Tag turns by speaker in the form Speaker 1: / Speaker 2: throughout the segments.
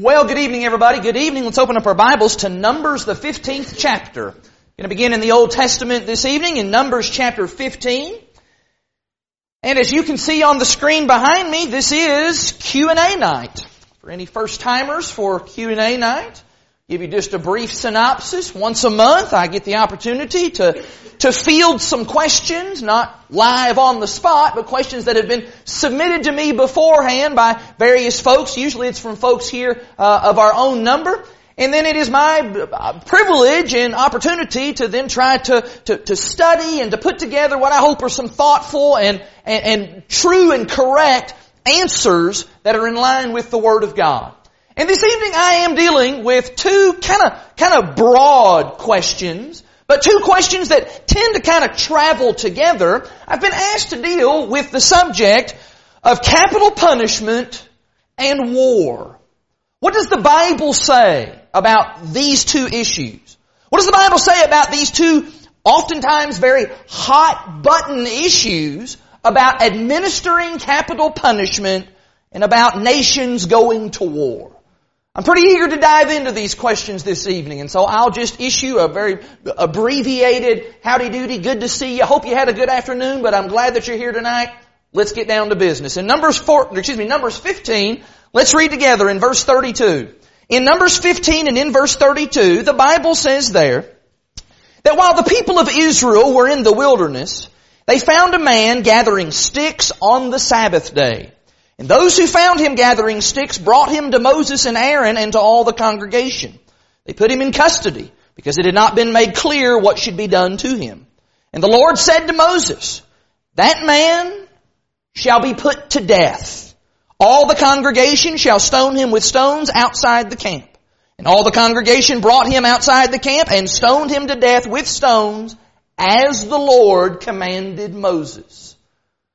Speaker 1: Well, good evening, everybody. Good evening. Let's open up our Bibles to Numbers, the 15th chapter. We're going to begin in the Old Testament this evening in Numbers chapter 15. And as you can see on the screen behind me, this is Q&A night. For any first timers for Q&A night, give you just a brief synopsis. Once a month, I get the opportunity to, to field some questions, not live on the spot, but questions that have been submitted to me beforehand by various folks. Usually it's from folks here uh, of our own number. And then it is my uh, privilege and opportunity to then try to, to, to, study and to put together what I hope are some thoughtful and, and, and true and correct answers that are in line with the Word of God. And this evening I am dealing with two kind of, kind of broad questions, but two questions that tend to kind of travel together. I've been asked to deal with the subject of capital punishment and war. What does the Bible say about these two issues? What does the Bible say about these two oftentimes very hot button issues about administering capital punishment and about nations going to war? I'm pretty eager to dive into these questions this evening, and so I'll just issue a very abbreviated howdy doody, good to see you. Hope you had a good afternoon, but I'm glad that you're here tonight. Let's get down to business. In Numbers 4, excuse me, Numbers 15, let's read together in verse 32. In Numbers 15 and in verse 32, the Bible says there, that while the people of Israel were in the wilderness, they found a man gathering sticks on the Sabbath day. And those who found him gathering sticks brought him to Moses and Aaron and to all the congregation. They put him in custody because it had not been made clear what should be done to him. And the Lord said to Moses, that man shall be put to death. All the congregation shall stone him with stones outside the camp. And all the congregation brought him outside the camp and stoned him to death with stones as the Lord commanded Moses.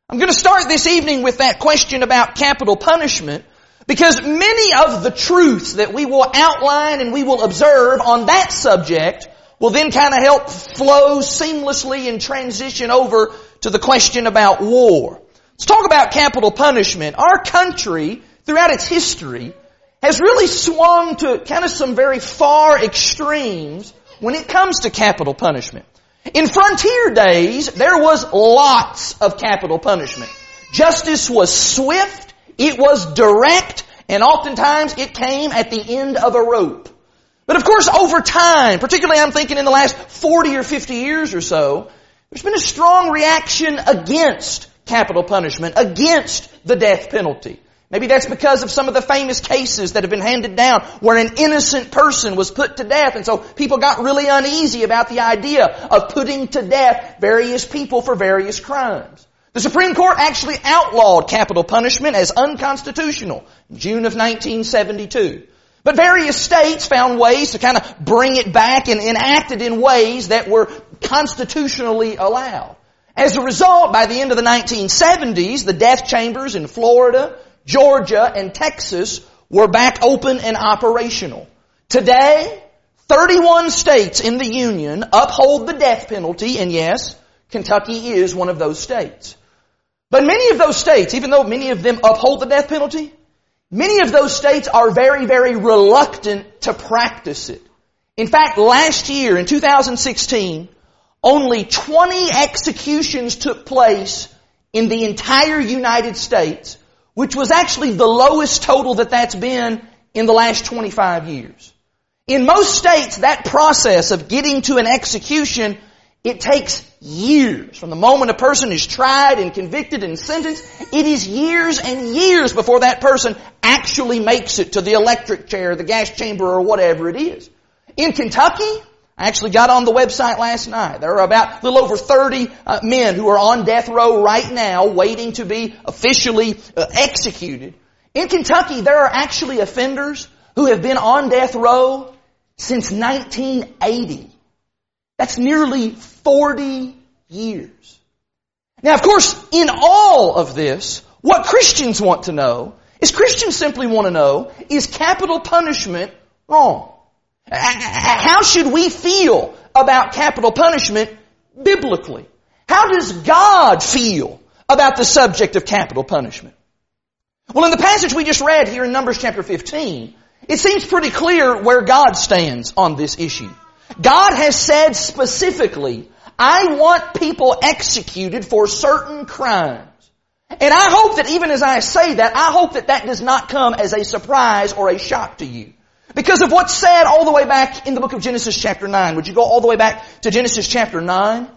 Speaker 1: I'm going to start this evening with that question about capital punishment because many of the truths that we will outline and we will observe on that subject will then kind of help flow seamlessly and transition over to the question about war. Let's talk about capital punishment. Our country, throughout its history, has really swung to kind of some very far extremes when it comes to capital punishment. In frontier days, there was lots of capital punishment. Justice was swift, it was direct, and oftentimes it came at the end of a rope. But of course, over time, particularly I'm thinking in the last 40 or 50 years or so, there's been a strong reaction against capital punishment, against the death penalty. Maybe that's because of some of the famous cases that have been handed down where an innocent person was put to death and so people got really uneasy about the idea of putting to death various people for various crimes. The Supreme Court actually outlawed capital punishment as unconstitutional in June of 1972. But various states found ways to kind of bring it back and enact it in ways that were constitutionally allowed. As a result, by the end of the 1970s, the death chambers in Florida, Georgia, and Texas were back open and operational. Today, 31 states in the Union uphold the death penalty, and yes, Kentucky is one of those states. But many of those states, even though many of them uphold the death penalty, many of those states are very, very reluctant to practice it. In fact, last year, in 2016, only 20 executions took place in the entire United States which was actually the lowest total that that's been in the last 25 years. In most states, that process of getting to an execution, it takes years. From the moment a person is tried and convicted and sentenced, it is years and years before that person actually makes it to the electric chair, the gas chamber, or whatever it is. In Kentucky, I actually got on the website last night. There are about a little over 30 uh, men who are on death row right now waiting to be officially uh, executed. In Kentucky, there are actually offenders who have been on death row since 1980. That's nearly 40 years. Now, of course, in all of this, what Christians want to know is Christians simply want to know, is capital punishment wrong? How should we feel about capital punishment biblically? How does God feel about the subject of capital punishment? Well, in the passage we just read here in Numbers chapter 15, It seems pretty clear where God stands on this issue. God has said specifically, I want people executed for certain crimes. And I hope that even as I say that, I hope that that does not come as a surprise or a shock to you. Because of what's said all the way back in the book of Genesis chapter 9. Would you go all the way back to Genesis chapter 9?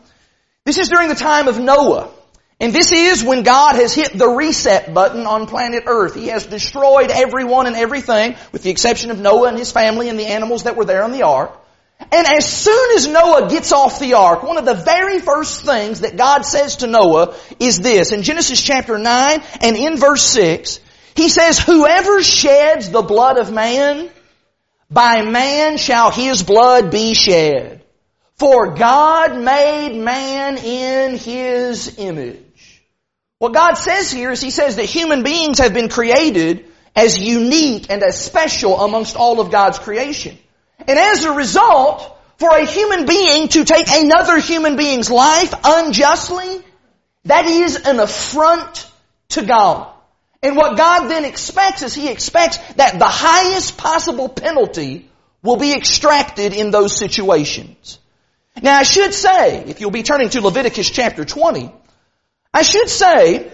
Speaker 1: This is during the time of Noah. And this is when God has hit the reset button on planet Earth. He has destroyed everyone and everything, with the exception of Noah and his family and the animals that were there on the ark. And as soon as Noah gets off the ark, one of the very first things that God says to Noah is this. In Genesis chapter 9 and in verse 6, He says, Whoever sheds the blood of man, by man shall his blood be shed. For God made man in His image. What God says here is He says that human beings have been created as unique and as special amongst all of God's creation. And as a result, for a human being to take another human being's life unjustly, that is an affront to God. And what God then expects is He expects that the highest possible penalty will be extracted in those situations. Now I should say, if you'll be turning to Leviticus chapter 20, I should say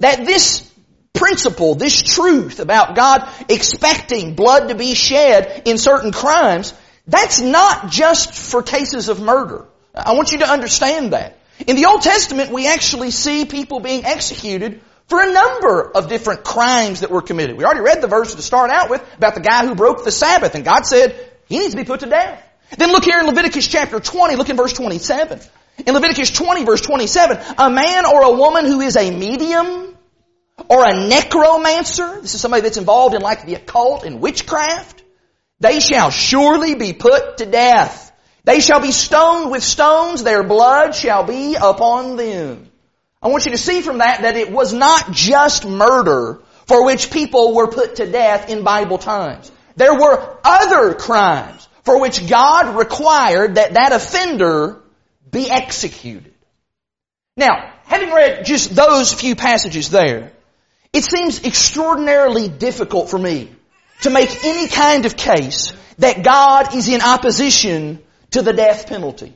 Speaker 1: that this principle, this truth about God expecting blood to be shed in certain crimes, that's not just for cases of murder. I want you to understand that. In the Old Testament, we actually see people being executed for a number of different crimes that were committed. We already read the verse to start out with about the guy who broke the Sabbath, and God said he needs to be put to death. Then look here in Leviticus chapter 20, look in verse 27. In Leviticus 20 verse 27, a man or a woman who is a medium or a necromancer, this is somebody that's involved in like the occult and witchcraft, they shall surely be put to death. They shall be stoned with stones, their blood shall be upon them. I want you to see from that that it was not just murder for which people were put to death in Bible times. There were other crimes for which God required that that offender be executed. Now, having read just those few passages there, it seems extraordinarily difficult for me to make any kind of case that God is in opposition to the death penalty.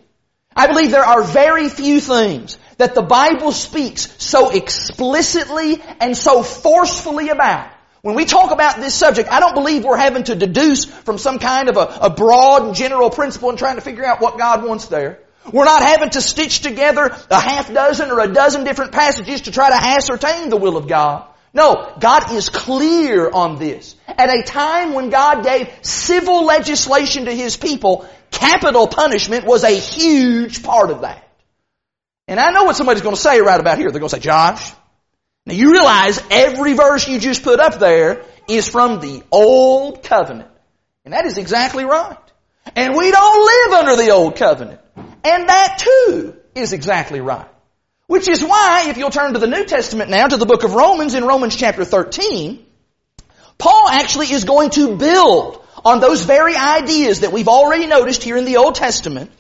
Speaker 1: I believe there are very few things that the Bible speaks so explicitly and so forcefully about. When we talk about this subject, I don't believe we're having to deduce from some kind of a, a broad and general principle and trying to figure out what God wants there. We're not having to stitch together a half dozen or a dozen different passages to try to ascertain the will of God. No, God is clear on this. At a time when God gave civil legislation to His people, capital punishment was a huge part of that. And I know what somebody's going to say right about here. They're going to say, Josh, now you realize every verse you just put up there is from the Old Covenant. And that is exactly right. And we don't live under the Old Covenant. And that too is exactly right. Which is why, if you'll turn to the New Testament now, to the book of Romans, in Romans chapter 13, Paul actually is going to build on those very ideas that we've already noticed here in the Old Testament.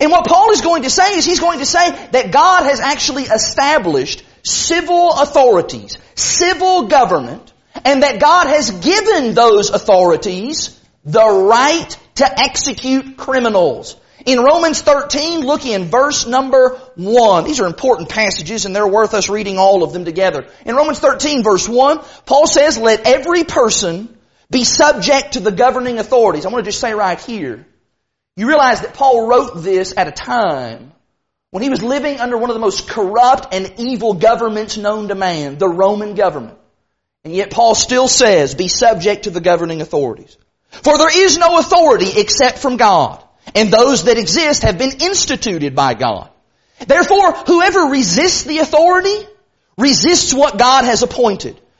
Speaker 1: And what Paul is going to say is he's going to say that God has actually established civil authorities, civil government, and that God has given those authorities the right to execute criminals. In Romans 13, look in verse number 1. These are important passages and they're worth us reading all of them together. In Romans 13 verse 1, Paul says, let every person be subject to the governing authorities. I want to just say right here, you realize that Paul wrote this at a time when he was living under one of the most corrupt and evil governments known to man, the Roman government. And yet Paul still says, be subject to the governing authorities. For there is no authority except from God and those that exist have been instituted by God. Therefore, whoever resists the authority resists what God has appointed.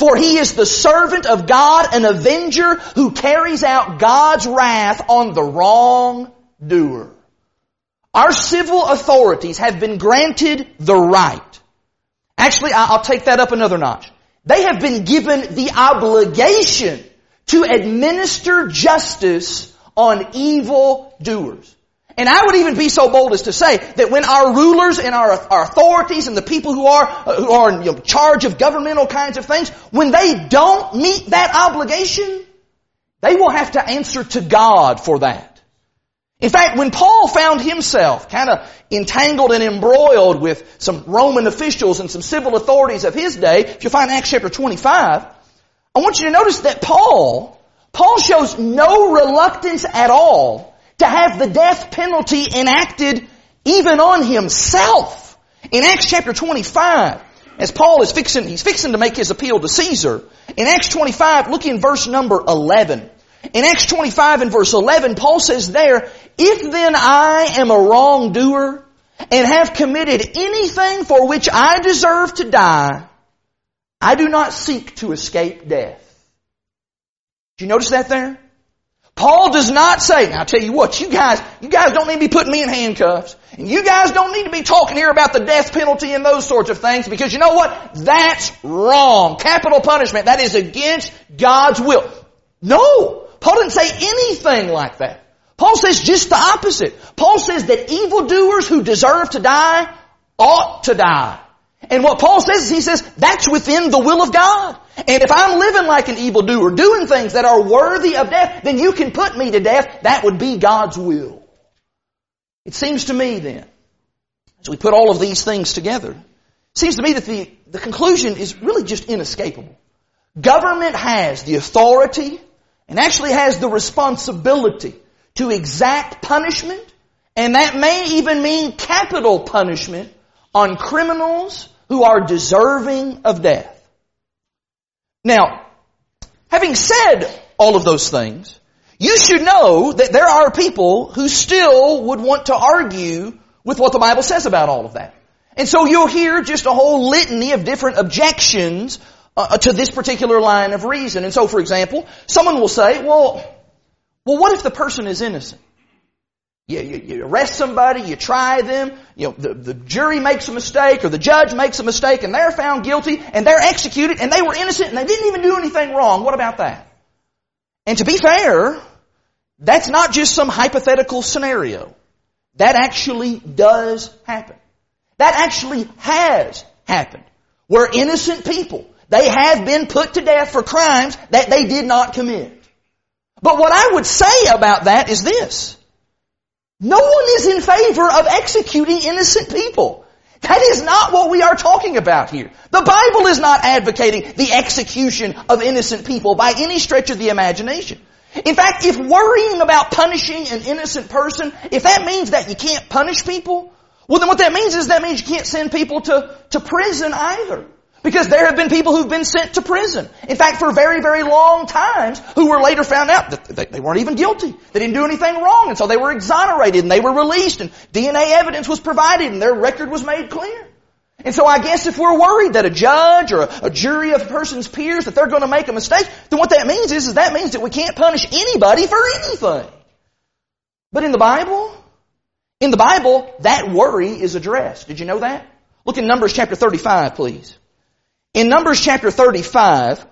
Speaker 1: For he is the servant of God, an avenger who carries out God's wrath on the wrongdoer. Our civil authorities have been granted the right. Actually, I'll take that up another notch. They have been given the obligation to administer justice on evil doers. And I would even be so bold as to say that when our rulers and our, our authorities and the people who are, uh, who are in you know, charge of governmental kinds of things, when they don't meet that obligation, they will have to answer to God for that. In fact, when Paul found himself kind of entangled and embroiled with some Roman officials and some civil authorities of his day, if you find Acts chapter 25, I want you to notice that Paul, Paul shows no reluctance at all to have the death penalty enacted even on himself. In Acts chapter 25, as Paul is fixing, he's fixing to make his appeal to Caesar. In Acts 25, look in verse number 11. In Acts 25 and verse 11, Paul says there, If then I am a wrongdoer and have committed anything for which I deserve to die, I do not seek to escape death. Do you notice that there? Paul does not say, now I'll tell you what, you guys, you guys don't need to be putting me in handcuffs. And you guys don't need to be talking here about the death penalty and those sorts of things because you know what? That's wrong. Capital punishment. That is against God's will. No! Paul didn't say anything like that. Paul says just the opposite. Paul says that evildoers who deserve to die ought to die. And what Paul says is he says that's within the will of God. And if I'm living like an evildoer, doing things that are worthy of death, then you can put me to death. That would be God's will. It seems to me then, as we put all of these things together, it seems to me that the, the conclusion is really just inescapable. Government has the authority and actually has the responsibility to exact punishment, and that may even mean capital punishment on criminals who are deserving of death. Now, having said all of those things, you should know that there are people who still would want to argue with what the Bible says about all of that. And so you'll hear just a whole litany of different objections uh, to this particular line of reason. And so, for example, someone will say, well, well, what if the person is innocent? You, you, you, arrest somebody, you try them, you know, the, the jury makes a mistake or the judge makes a mistake and they're found guilty and they're executed and they were innocent and they didn't even do anything wrong. What about that? And to be fair, that's not just some hypothetical scenario. That actually does happen. That actually has happened. Where innocent people they have been put to death for crimes that they did not commit. But what I would say about that is this. No one is in favor of executing innocent people. That is not what we are talking about here. The Bible is not advocating the execution of innocent people by any stretch of the imagination. In fact, if worrying about punishing an innocent person, if that means that you can't punish people, well then what that means is that means you can't send people to, to prison either. Because there have been people who've been sent to prison. In fact, for very, very long times, who were later found out that they weren't even guilty. They didn't do anything wrong, and so they were exonerated, and they were released, and DNA evidence was provided, and their record was made clear. And so I guess if we're worried that a judge or a, jury of a person's peers, that they're going to make a mistake, then what that means is, is that means that we can't punish anybody for anything. But in the Bible, in the Bible, that worry is addressed. Did you know that? Look in Numbers chapter 35, please. In Numbers chapter 35,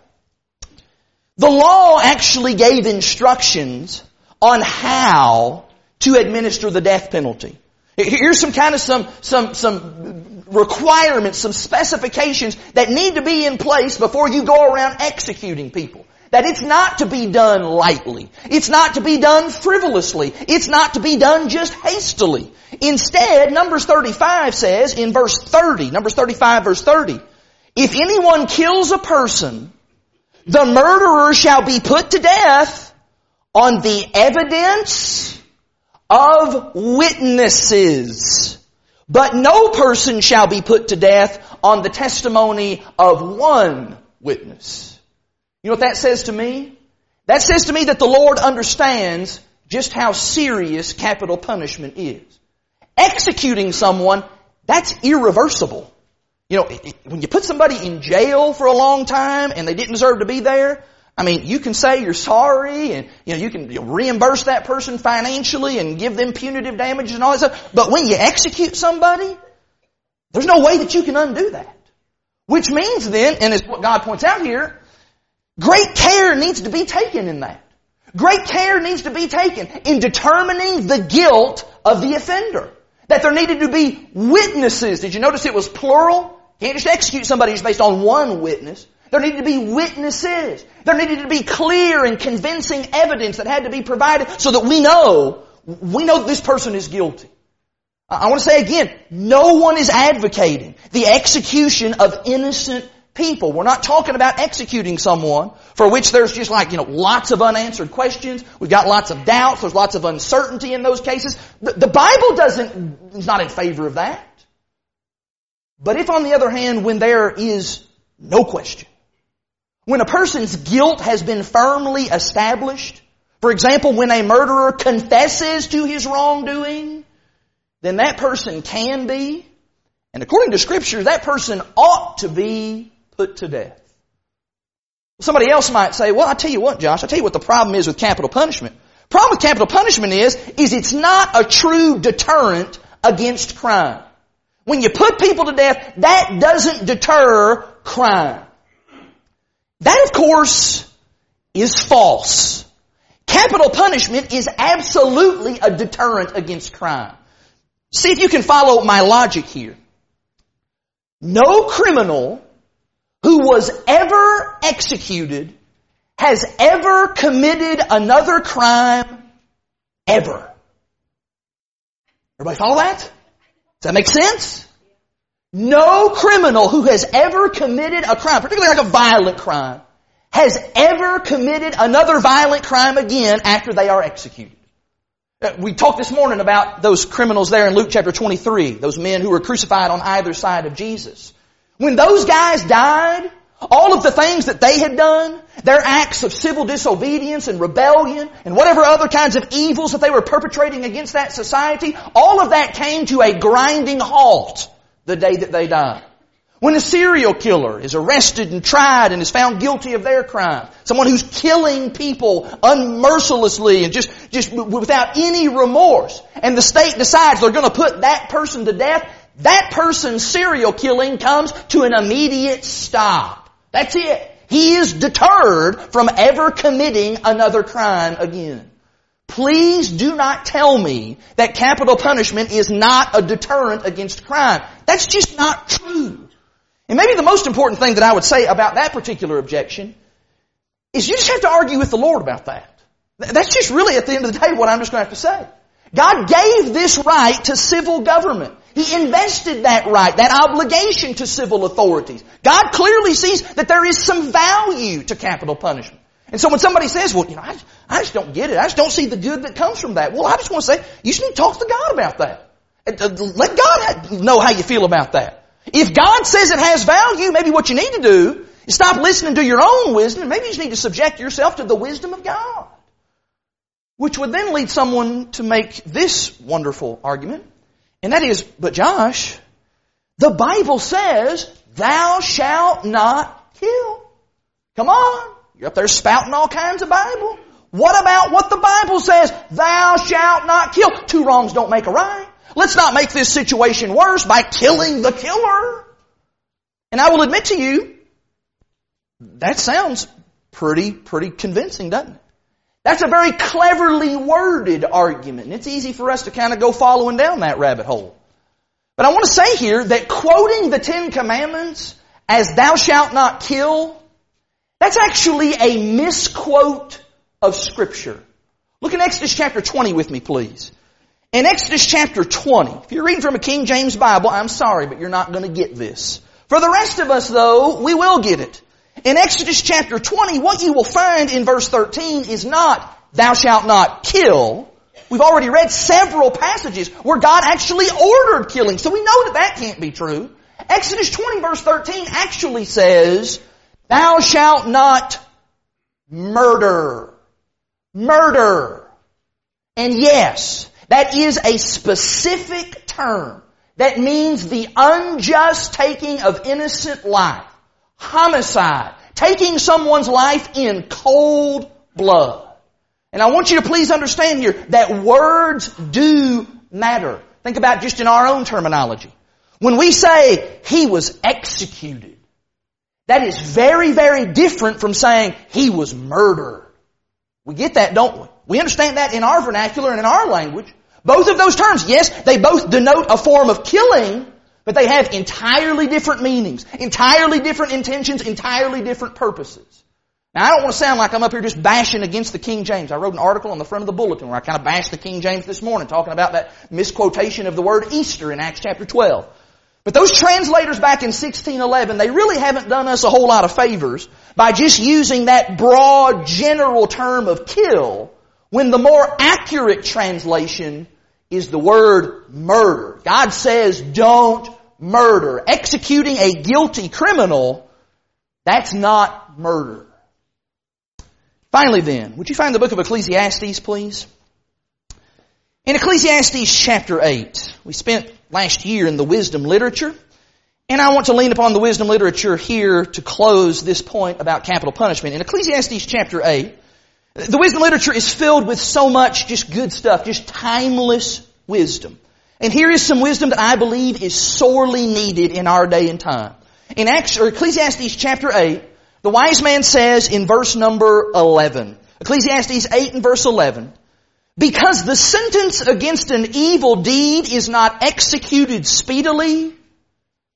Speaker 1: the law actually gave instructions on how to administer the death penalty. Here's some kind of some, some, some requirements, some specifications that need to be in place before you go around executing people. That it's not to be done lightly. It's not to be done frivolously. It's not to be done just hastily. Instead, Numbers 35 says in verse 30, Numbers 35 verse 30, if anyone kills a person, the murderer shall be put to death on the evidence of witnesses. But no person shall be put to death on the testimony of one witness. You know what that says to me? That says to me that the Lord understands just how serious capital punishment is. Executing someone, that's irreversible. You know, when you put somebody in jail for a long time and they didn't deserve to be there, I mean, you can say you're sorry and, you know, you can reimburse that person financially and give them punitive damages and all that stuff. But when you execute somebody, there's no way that you can undo that. Which means then, and as what God points out here, great care needs to be taken in that. Great care needs to be taken in determining the guilt of the offender. That there needed to be witnesses. Did you notice it was plural? Can't just execute somebody just based on one witness. There needed to be witnesses. There needed to be clear and convincing evidence that had to be provided so that we know, we know this person is guilty. I want to say again, no one is advocating the execution of innocent people. We're not talking about executing someone for which there's just like, you know, lots of unanswered questions. We've got lots of doubts. There's lots of uncertainty in those cases. The, the Bible doesn't, is not in favor of that. But if on the other hand, when there is no question, when a person's guilt has been firmly established, for example, when a murderer confesses to his wrongdoing, then that person can be, and according to scripture, that person ought to be put to death. Somebody else might say, well, I tell you what, Josh, I tell you what the problem is with capital punishment. Problem with capital punishment is, is it's not a true deterrent against crime. When you put people to death, that doesn't deter crime. That, of course, is false. Capital punishment is absolutely a deterrent against crime. See if you can follow my logic here. No criminal who was ever executed has ever committed another crime ever. Everybody follow that? Does that make sense? No criminal who has ever committed a crime, particularly like a violent crime, has ever committed another violent crime again after they are executed. Uh, we talked this morning about those criminals there in Luke chapter 23, those men who were crucified on either side of Jesus. When those guys died, all of the things that they had done, their acts of civil disobedience and rebellion and whatever other kinds of evils that they were perpetrating against that society, all of that came to a grinding halt the day that they died. When a serial killer is arrested and tried and is found guilty of their crime, someone who's killing people unmercilessly and just, just without any remorse, and the state decides they're gonna put that person to death, that person's serial killing comes to an immediate stop. That's it. He is deterred from ever committing another crime again. Please do not tell me that capital punishment is not a deterrent against crime. That's just not true. And maybe the most important thing that I would say about that particular objection is you just have to argue with the Lord about that. That's just really at the end of the day what I'm just going to have to say. God gave this right to civil government. He invested that right, that obligation to civil authorities. God clearly sees that there is some value to capital punishment. And so when somebody says, well, you know, I just, I just don't get it. I just don't see the good that comes from that. Well, I just want to say, you to talk to God about that. Uh, let God know how you feel about that. If God says it has value, maybe what you need to do is stop listening to your own wisdom maybe you just need to subject yourself to the wisdom of God. Which would then lead someone to make this wonderful argument. And that is, but Josh, the Bible says, thou shalt not kill. Come on. You're up there spouting all kinds of Bible. What about what the Bible says? Thou shalt not kill. Two wrongs don't make a right. Let's not make this situation worse by killing the killer. And I will admit to you, that sounds pretty, pretty convincing, doesn't it? That's a very cleverly worded argument. And it's easy for us to kind of go following down that rabbit hole. But I want to say here that quoting the Ten Commandments as thou shalt not kill, that's actually a misquote of Scripture. Look in Exodus chapter 20 with me, please. In Exodus chapter 20, if you're reading from a King James Bible, I'm sorry, but you're not going to get this. For the rest of us though, we will get it. In Exodus chapter 20, what you will find in verse 13 is not, thou shalt not kill. We've already read several passages where God actually ordered killing, so we know that that can't be true. Exodus 20 verse 13 actually says, thou shalt not murder. Murder. And yes, that is a specific term. that means the unjust taking of innocent life. Homicide. Taking someone's life in cold blood. And I want you to please understand here that words do matter. Think about just in our own terminology. When we say he was executed, that is very, very different from saying he was murdered. We get that, don't we? We understand that in our vernacular and in our language. Both of those terms, yes, they both denote a form of killing, but they have entirely different meanings, entirely different intentions, entirely different purposes. Now, I don't want to sound like I'm up here just bashing against the King James. I wrote an article on the front of the bulletin where I kind of bashed the King James this morning, talking about that misquotation of the word Easter in Acts chapter 12. But those translators back in 1611, they really haven't done us a whole lot of favors by just using that broad, general term of kill when the more accurate translation is the word murder. God says don't murder. Executing a guilty criminal, that's not murder. Finally then, would you find the book of Ecclesiastes, please? In Ecclesiastes chapter 8, we spent last year in the wisdom literature, and I want to lean upon the wisdom literature here to close this point about capital punishment. In Ecclesiastes chapter 8, the wisdom literature is filled with so much just good stuff, just timeless wisdom. And here is some wisdom that I believe is sorely needed in our day and time. In Acts, or Ecclesiastes chapter 8, the wise man says in verse number 11, Ecclesiastes 8 and verse 11, because the sentence against an evil deed is not executed speedily,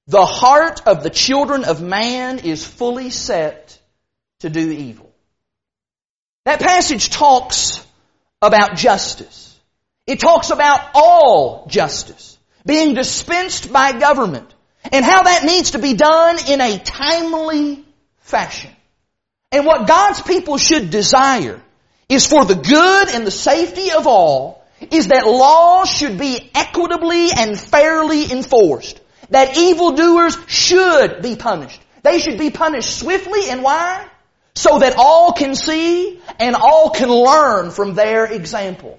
Speaker 1: the heart of the children of man is fully set to do evil. That passage talks about justice. It talks about all justice being dispensed by government and how that needs to be done in a timely fashion. And what God's people should desire is for the good and the safety of all is that laws should be equitably and fairly enforced. That evildoers should be punished. They should be punished swiftly and why? So that all can see and all can learn from their example.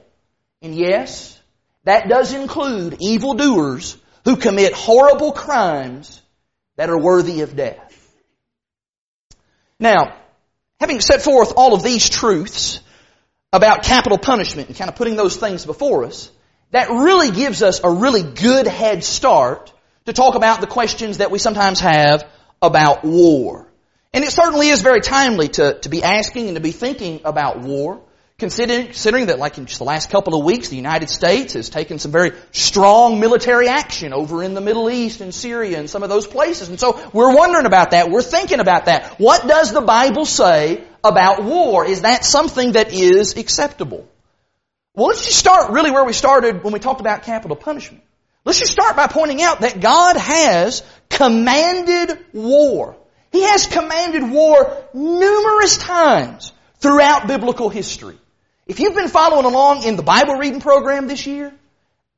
Speaker 1: And yes, that does include evildoers who commit horrible crimes that are worthy of death. Now, having set forth all of these truths about capital punishment and kind of putting those things before us, that really gives us a really good head start to talk about the questions that we sometimes have about war. And it certainly is very timely to, to be asking and to be thinking about war. Considering, that like in just the last couple of weeks, the United States has taken some very strong military action over in the Middle East and Syria and some of those places. And so we're wondering about that. We're thinking about that. What does the Bible say about war? Is that something that is acceptable? Well, let's just start really where we started when we talked about capital punishment. Let's just start by pointing out that God has commanded war. He has commanded war numerous times throughout biblical history. If you've been following along in the Bible reading program this year,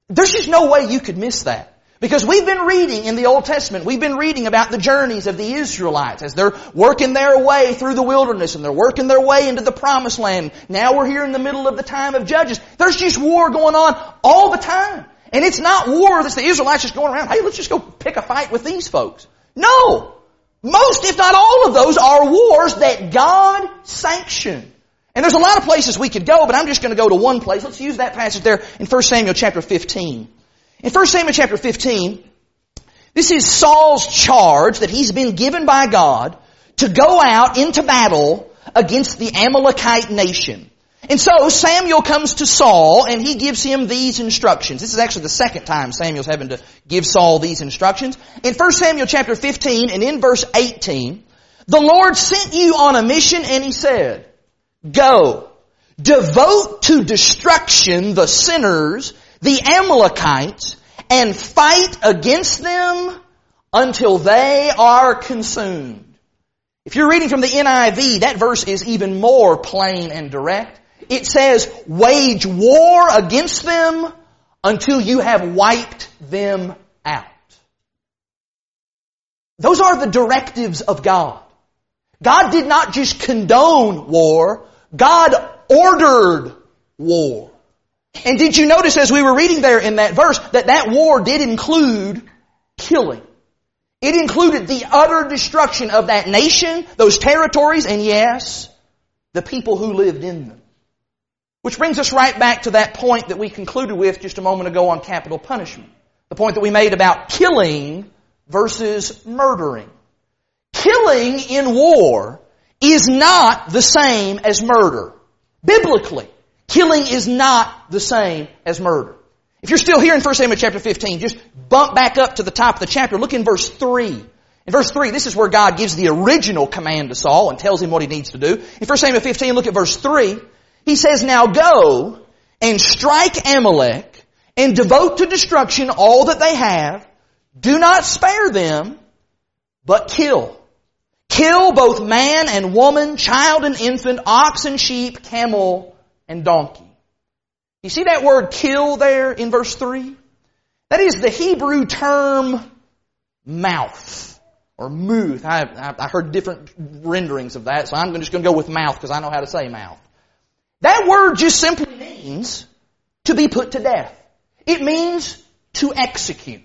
Speaker 1: there's just no way you could miss that. Because we've been reading in the Old Testament, we've been reading about the journeys of the Israelites as they're working their way through the wilderness and they're working their way into the promised land. Now we're here in the middle of the time of Judges. There's just war going on all the time. And it's not war that's the Israelites just going around, hey, let's just go pick a fight with these folks. No! Most, if not all of those, are wars that God sanctioned. And there's a lot of places we could go, but I'm just going to go to one place. Let's use that passage there in 1 Samuel chapter 15. In 1 Samuel chapter 15, this is Saul's charge that he's been given by God to go out into battle against the Amalekite nation. And so Samuel comes to Saul and he gives him these instructions. This is actually the second time Samuel's having to give Saul these instructions. In 1 Samuel chapter 15 and in verse 18, the Lord sent you on a mission and he said, Go, devote to destruction the sinners, the Amalekites, and fight against them until they are consumed. If you're reading from the NIV, that verse is even more plain and direct. It says, wage war against them until you have wiped them out. Those are the directives of God. God did not just condone war, God ordered war. And did you notice as we were reading there in that verse that that war did include killing? It included the utter destruction of that nation, those territories, and yes, the people who lived in them. Which brings us right back to that point that we concluded with just a moment ago on capital punishment. The point that we made about killing versus murdering. Killing in war is not the same as murder. Biblically, killing is not the same as murder. If you're still here in 1 Samuel chapter 15, just bump back up to the top of the chapter. Look in verse 3. In verse 3, this is where God gives the original command to Saul and tells him what he needs to do. In 1 Samuel 15, look at verse 3. He says, Now go and strike Amalek and devote to destruction all that they have. Do not spare them, but kill. Kill both man and woman, child and infant, ox and sheep, camel and donkey. You see that word kill there in verse 3? That is the Hebrew term mouth or muth. I, I, heard different renderings of that, so I'm just going to go with mouth because I know how to say mouth. That word just simply means to be put to death. It means to execute.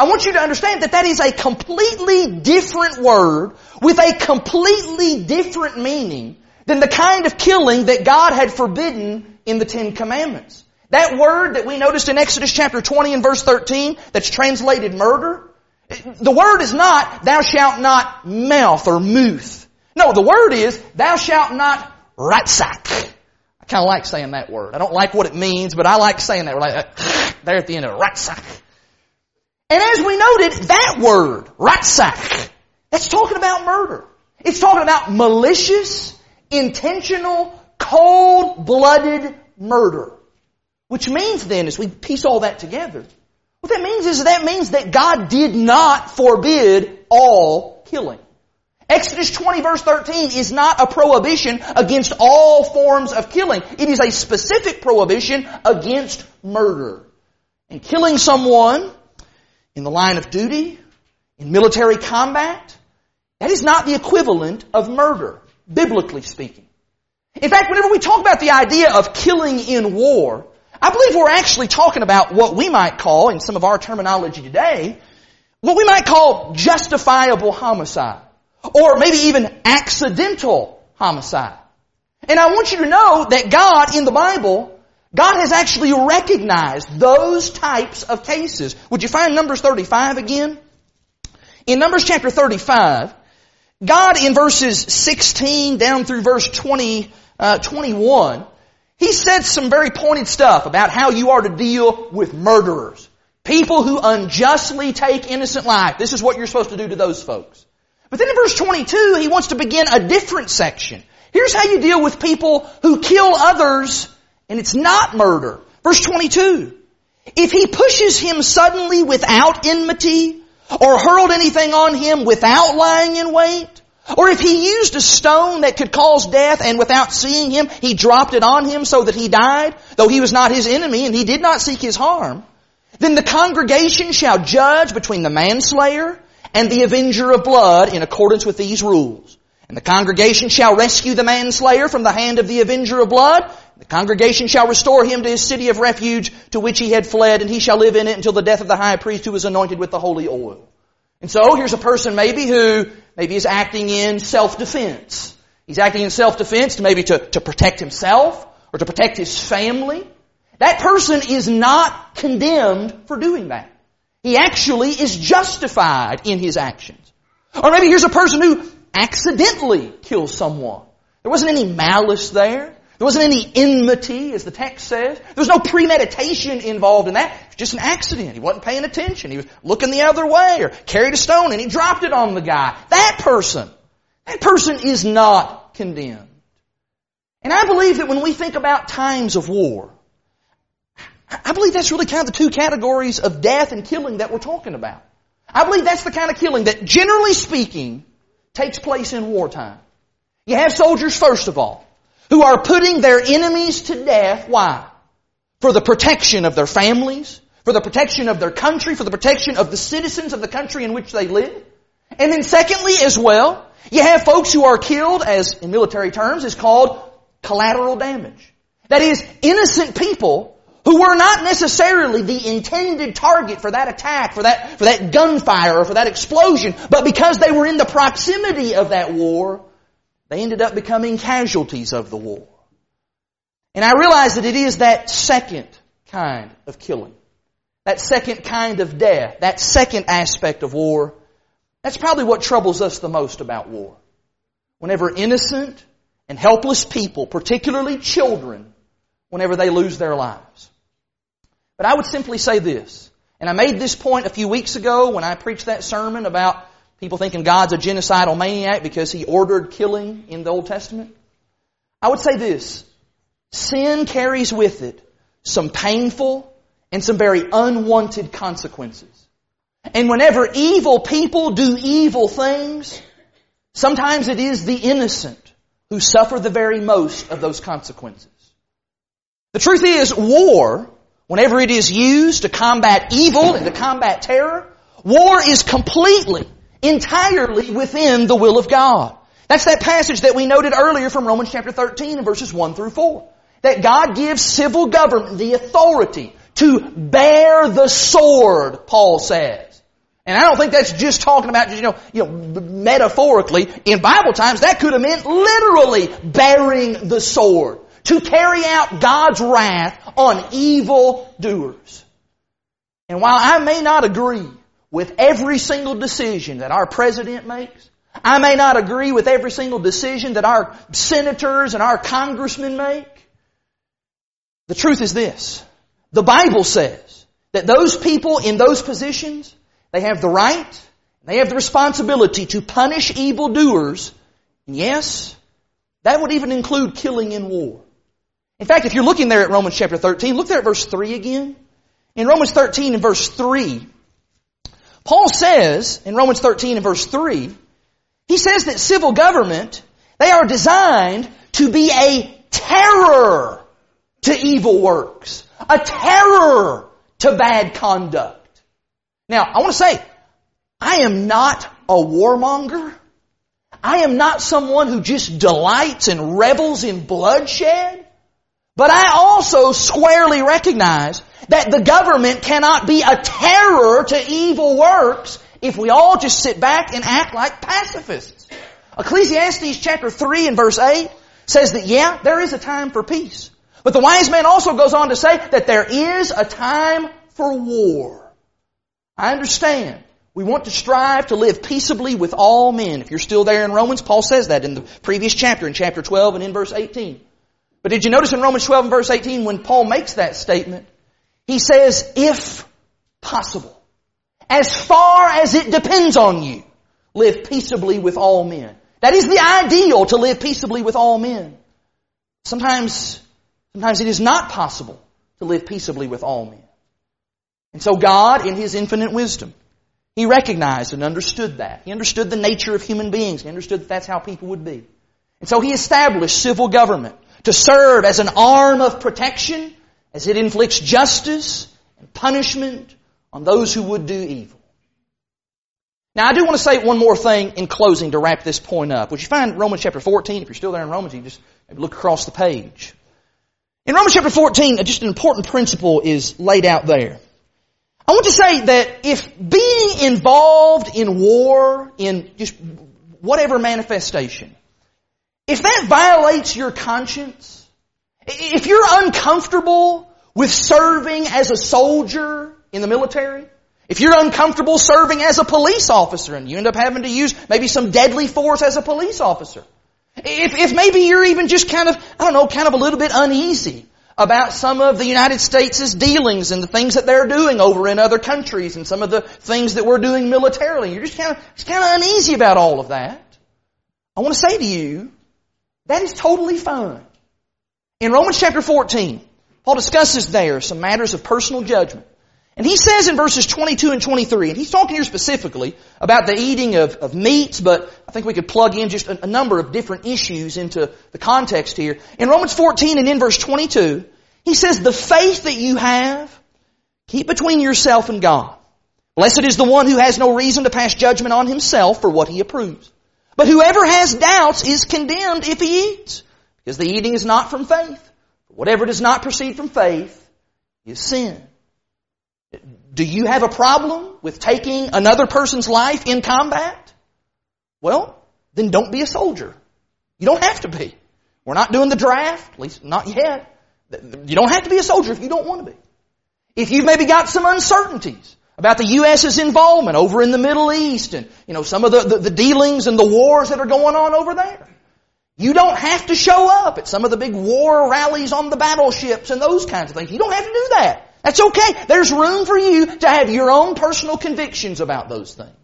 Speaker 1: I want you to understand that that is a completely different word with a completely different meaning than the kind of killing that God had forbidden in the Ten Commandments. That word that we noticed in Exodus chapter 20 and verse 13 that's translated murder, the word is not, thou shalt not mouth or muth. No, the word is, thou shalt not ratsach. I kind of like saying that word. I don't like what it means, but I like saying that. Like, uh, there at the end of ratsach. And as we noted, that word, ratsach, that's talking about murder. It's talking about malicious, intentional, cold-blooded murder. Which means then, as we piece all that together, what that means is that means that God did not forbid all killing. Exodus 20 verse 13 is not a prohibition against all forms of killing. It is a specific prohibition against murder. And killing someone in the line of duty, in military combat, that is not the equivalent of murder, biblically speaking. In fact, whenever we talk about the idea of killing in war, I believe we're actually talking about what we might call, in some of our terminology today, what we might call justifiable homicide. Or maybe even accidental homicide. And I want you to know that God in the Bible, God has actually recognized those types of cases. Would you find Numbers 35 again? In Numbers chapter 35, God in verses 16 down through verse 20, uh, 21, He said some very pointed stuff about how you are to deal with murderers. People who unjustly take innocent life. This is what you're supposed to do to those folks. But then in verse 22, he wants to begin a different section. Here's how you deal with people who kill others and it's not murder. Verse 22. If he pushes him suddenly without enmity or hurled anything on him without lying in wait, or if he used a stone that could cause death and without seeing him, he dropped it on him so that he died, though he was not his enemy and he did not seek his harm, then the congregation shall judge between the manslayer and the avenger of blood in accordance with these rules. And the congregation shall rescue the manslayer from the hand of the avenger of blood. The congregation shall restore him to his city of refuge to which he had fled, and he shall live in it until the death of the high priest who was anointed with the holy oil. And so here's a person maybe who maybe is acting in self-defense. He's acting in self-defense to maybe to, to protect himself or to protect his family. That person is not condemned for doing that. He actually is justified in his actions. Or maybe here's a person who accidentally kills someone. There wasn't any malice there. There wasn't any enmity, as the text says. There was no premeditation involved in that. It was just an accident. He wasn't paying attention. He was looking the other way or carried a stone and he dropped it on the guy. That person, that person is not condemned. And I believe that when we think about times of war, I believe that's really kind of the two categories of death and killing that we're talking about. I believe that's the kind of killing that generally speaking takes place in wartime. You have soldiers, first of all, who are putting their enemies to death. Why? For the protection of their families, for the protection of their country, for the protection of the citizens of the country in which they live. And then secondly as well, you have folks who are killed, as in military terms is called collateral damage. That is, innocent people who were not necessarily the intended target for that attack, for that, for that gunfire, or for that explosion, but because they were in the proximity of that war, they ended up becoming casualties of the war. And I realize that it is that second kind of killing. That second kind of death. That second aspect of war. That's probably what troubles us the most about war. Whenever innocent and helpless people, particularly children, whenever they lose their lives. But I would simply say this, and I made this point a few weeks ago when I preached that sermon about people thinking God's a genocidal maniac because he ordered killing in the Old Testament. I would say this, sin carries with it some painful and some very unwanted consequences. And whenever evil people do evil things, sometimes it is the innocent who suffer the very most of those consequences. The truth is, war, whenever it is used to combat evil and to combat terror, war is completely, entirely within the will of God. That's that passage that we noted earlier from Romans chapter 13 and verses 1 through 4. That God gives civil government the authority to bear the sword, Paul says. And I don't think that's just talking about, you know, you know, metaphorically. In Bible times, that could have meant literally bearing the sword to carry out God's wrath on evil doers. And while I may not agree with every single decision that our president makes, I may not agree with every single decision that our senators and our congressmen make, the truth is this. The Bible says that those people in those positions, they have the right, they have the responsibility to punish evildoers. And yes, that would even include killing in war. In fact, if you're looking there at Romans chapter 13, look there at verse 3 again. In Romans 13 and verse 3, Paul says, in Romans 13 and verse 3, he says that civil government, they are designed to be a terror to evil works, a terror to bad conduct. Now, I want to say, I am not a warmonger. I am not someone who just delights and revels in bloodshed. But I also squarely recognize that the government cannot be a terror to evil works if we all just sit back and act like pacifists. Ecclesiastes chapter 3 and verse 8 says that yeah, there is a time for peace. But the wise man also goes on to say that there is a time for war. I understand. We want to strive to live peaceably with all men. If you're still there in Romans, Paul says that in the previous chapter, in chapter 12 and in verse 18. But did you notice in Romans 12 and verse 18 when Paul makes that statement, he says, if possible, as far as it depends on you, live peaceably with all men. That is the ideal to live peaceably with all men. Sometimes, sometimes it is not possible to live peaceably with all men. And so God, in His infinite wisdom, He recognized and understood that. He understood the nature of human beings. He understood that that's how people would be. And so He established civil government to serve as an arm of protection as it inflicts justice and punishment on those who would do evil. Now I do want to say one more thing in closing to wrap this point up. Would you find Romans chapter 14? If you're still there in Romans, you just look across the page. In Romans chapter 14, uh, just an important principle is laid out there. I want to say that if being involved in war, in just whatever manifestation, if that violates your conscience, if you're uncomfortable with serving as a soldier in the military, if you're uncomfortable serving as a police officer and you end up having to use maybe some deadly force as a police officer, if, if maybe you're even just kind of, I don't know, kind of a little bit uneasy about some of the United States' dealings and the things that they're doing over in other countries and some of the things that we're doing militarily. You're just kind of, just kind of uneasy about all of that. I want to say to you, that is totally fine. In Romans chapter 14, Paul discusses there some matters of personal judgment. And he says in verses 22 and 23, and he's talking here specifically about the eating of, of meats, but I think we could plug in just a, a number of different issues into the context here. In Romans 14 and in verse 22, he says, the faith that you have, keep between yourself and God. Blessed is the one who has no reason to pass judgment on himself for what he approves. But whoever has doubts is condemned if he eats, because the eating is not from faith. Whatever does not proceed from faith is sin. Do you have a problem with taking another person's life in combat? Well, then don't be a soldier. You don't have to be. We're not doing the draft, at least not yet. You don't have to be a soldier if you don't want to be. If you've maybe got some uncertainties about the U.S.'s involvement over in the Middle East and, you know, some of the, the, the dealings and the wars that are going on over there. You don't have to show up at some of the big war rallies on the battleships and those kinds of things. You don't have to do that. That's okay. There's room for you to have your own personal convictions about those things.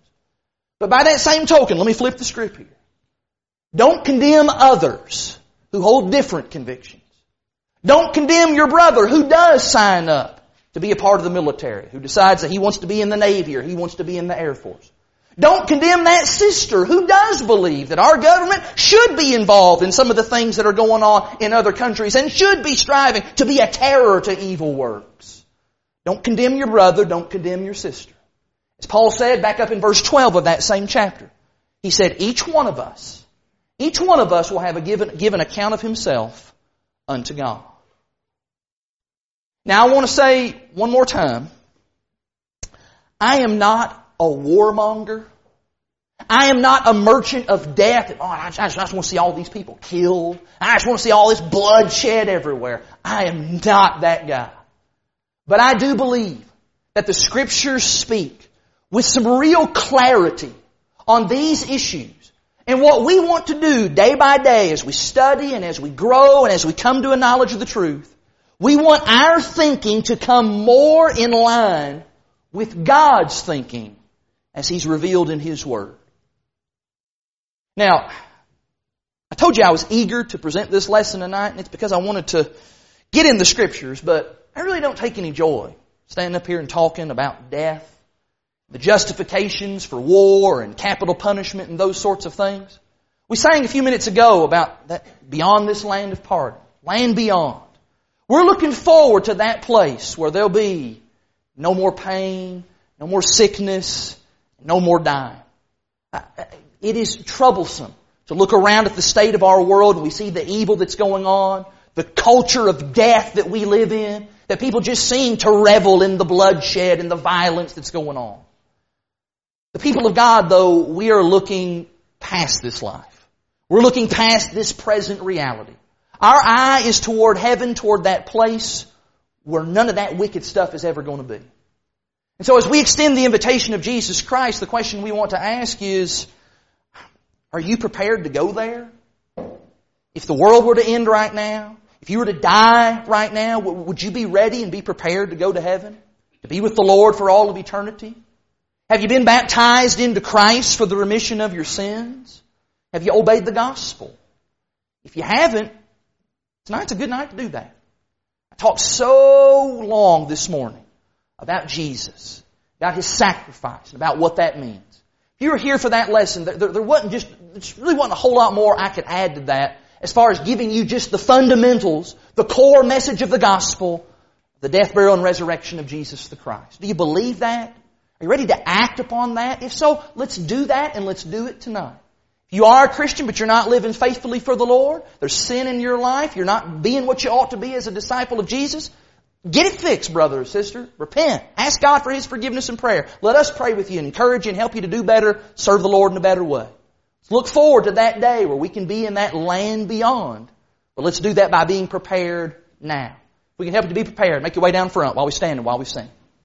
Speaker 1: But by that same token, let me flip the script here. Don't condemn others who hold different convictions. Don't condemn your brother who does sign up to be a part of the military, who decides that he wants to be in the Navy or he wants to be in the Air Force. Don't condemn that sister who does believe that our government should be involved in some of the things that are going on in other countries and should be striving to be a terror to evil works. Don't condemn your brother, don't condemn your sister. As Paul said back up in verse 12 of that same chapter, he said, each one of us, each one of us will have a given, given account of himself unto God. Now I want to say one more time, I am not a warmonger. I am not a merchant of death. Oh, I just, I just want to see all these people killed. I just want to see all this bloodshed everywhere. I am not that guy. But I do believe that the scriptures speak with some real clarity on these issues. And what we want to do day by day as we study and as we grow and as we come to a knowledge of the truth we want our thinking to come more in line with God's thinking as He's revealed in His Word. Now, I told you I was eager to present this lesson tonight, and it's because I wanted to get in the Scriptures, but I really don't take any joy standing up here and talking about death, the justifications for war and capital punishment and those sorts of things. We sang a few minutes ago about that beyond this land of parting, land beyond. We're looking forward to that place where there'll be no more pain, no more sickness, no more dying. Uh, uh, it is troublesome to look around at the state of our world and we see the evil that's going on, the culture of death that we live in, that people just seem to revel in the bloodshed and the violence that's going on. The people of God, though, we are looking past this life. We're looking past this present reality. Our eye is toward heaven, toward that place where none of that wicked stuff is ever going to be. And so as we extend the invitation of Jesus Christ, the question we want to ask is, are you prepared to go there? If the world were to end right now, if you were to die right now, would you be ready and be prepared to go to heaven? To be with the Lord for all of eternity? Have you been baptized into Christ for the remission of your sins? Have you obeyed the gospel? If you haven't, Tonight's a good night to do that. I talked so long this morning about Jesus, about His sacrifice, and about what that means. If you were here for that lesson, there, there, wasn't just, there really wasn't a whole lot more I could add to that as far as giving you just the fundamentals, the core message of the gospel, the death, burial, and resurrection of Jesus the Christ. Do you believe that? Are you ready to act upon that? If so, let's do that and let's do it tonight. If you are a Christian but you're not living faithfully for the Lord, there's sin in your life, you're not being what you ought to be as a disciple of Jesus, get it fixed, brother or sister. Repent. Ask God for His forgiveness and prayer. Let us pray with you and encourage you and help you to do better, serve the Lord in a better way. Let's look forward to that day where we can be in that land beyond. But let's do that by being prepared now. We can help you to be prepared, make your way down front while we stand and while we sing.